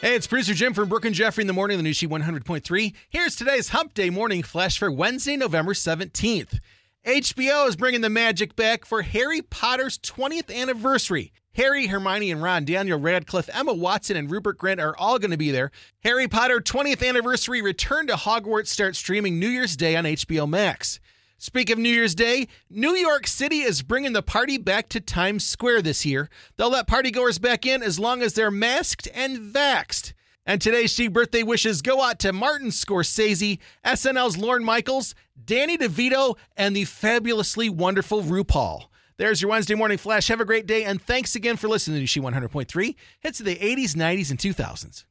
Hey, it's producer Jim from Brooke and Jeffrey in the morning, the new She 100.3. Here's today's Hump Day morning flash for Wednesday, November 17th. HBO is bringing the magic back for Harry Potter's 20th anniversary. Harry, Hermione, and Ron, Daniel Radcliffe, Emma Watson, and Rupert Grint are all going to be there. Harry Potter 20th anniversary return to Hogwarts starts streaming New Year's Day on HBO Max. Speak of New Year's Day, New York City is bringing the party back to Times Square this year. They'll let partygoers back in as long as they're masked and vaxxed. And today's She birthday wishes go out to Martin Scorsese, SNL's Lorne Michaels, Danny DeVito, and the fabulously wonderful RuPaul. There's your Wednesday morning flash. Have a great day, and thanks again for listening to She 100.3. Hits of the 80s, 90s, and 2000s.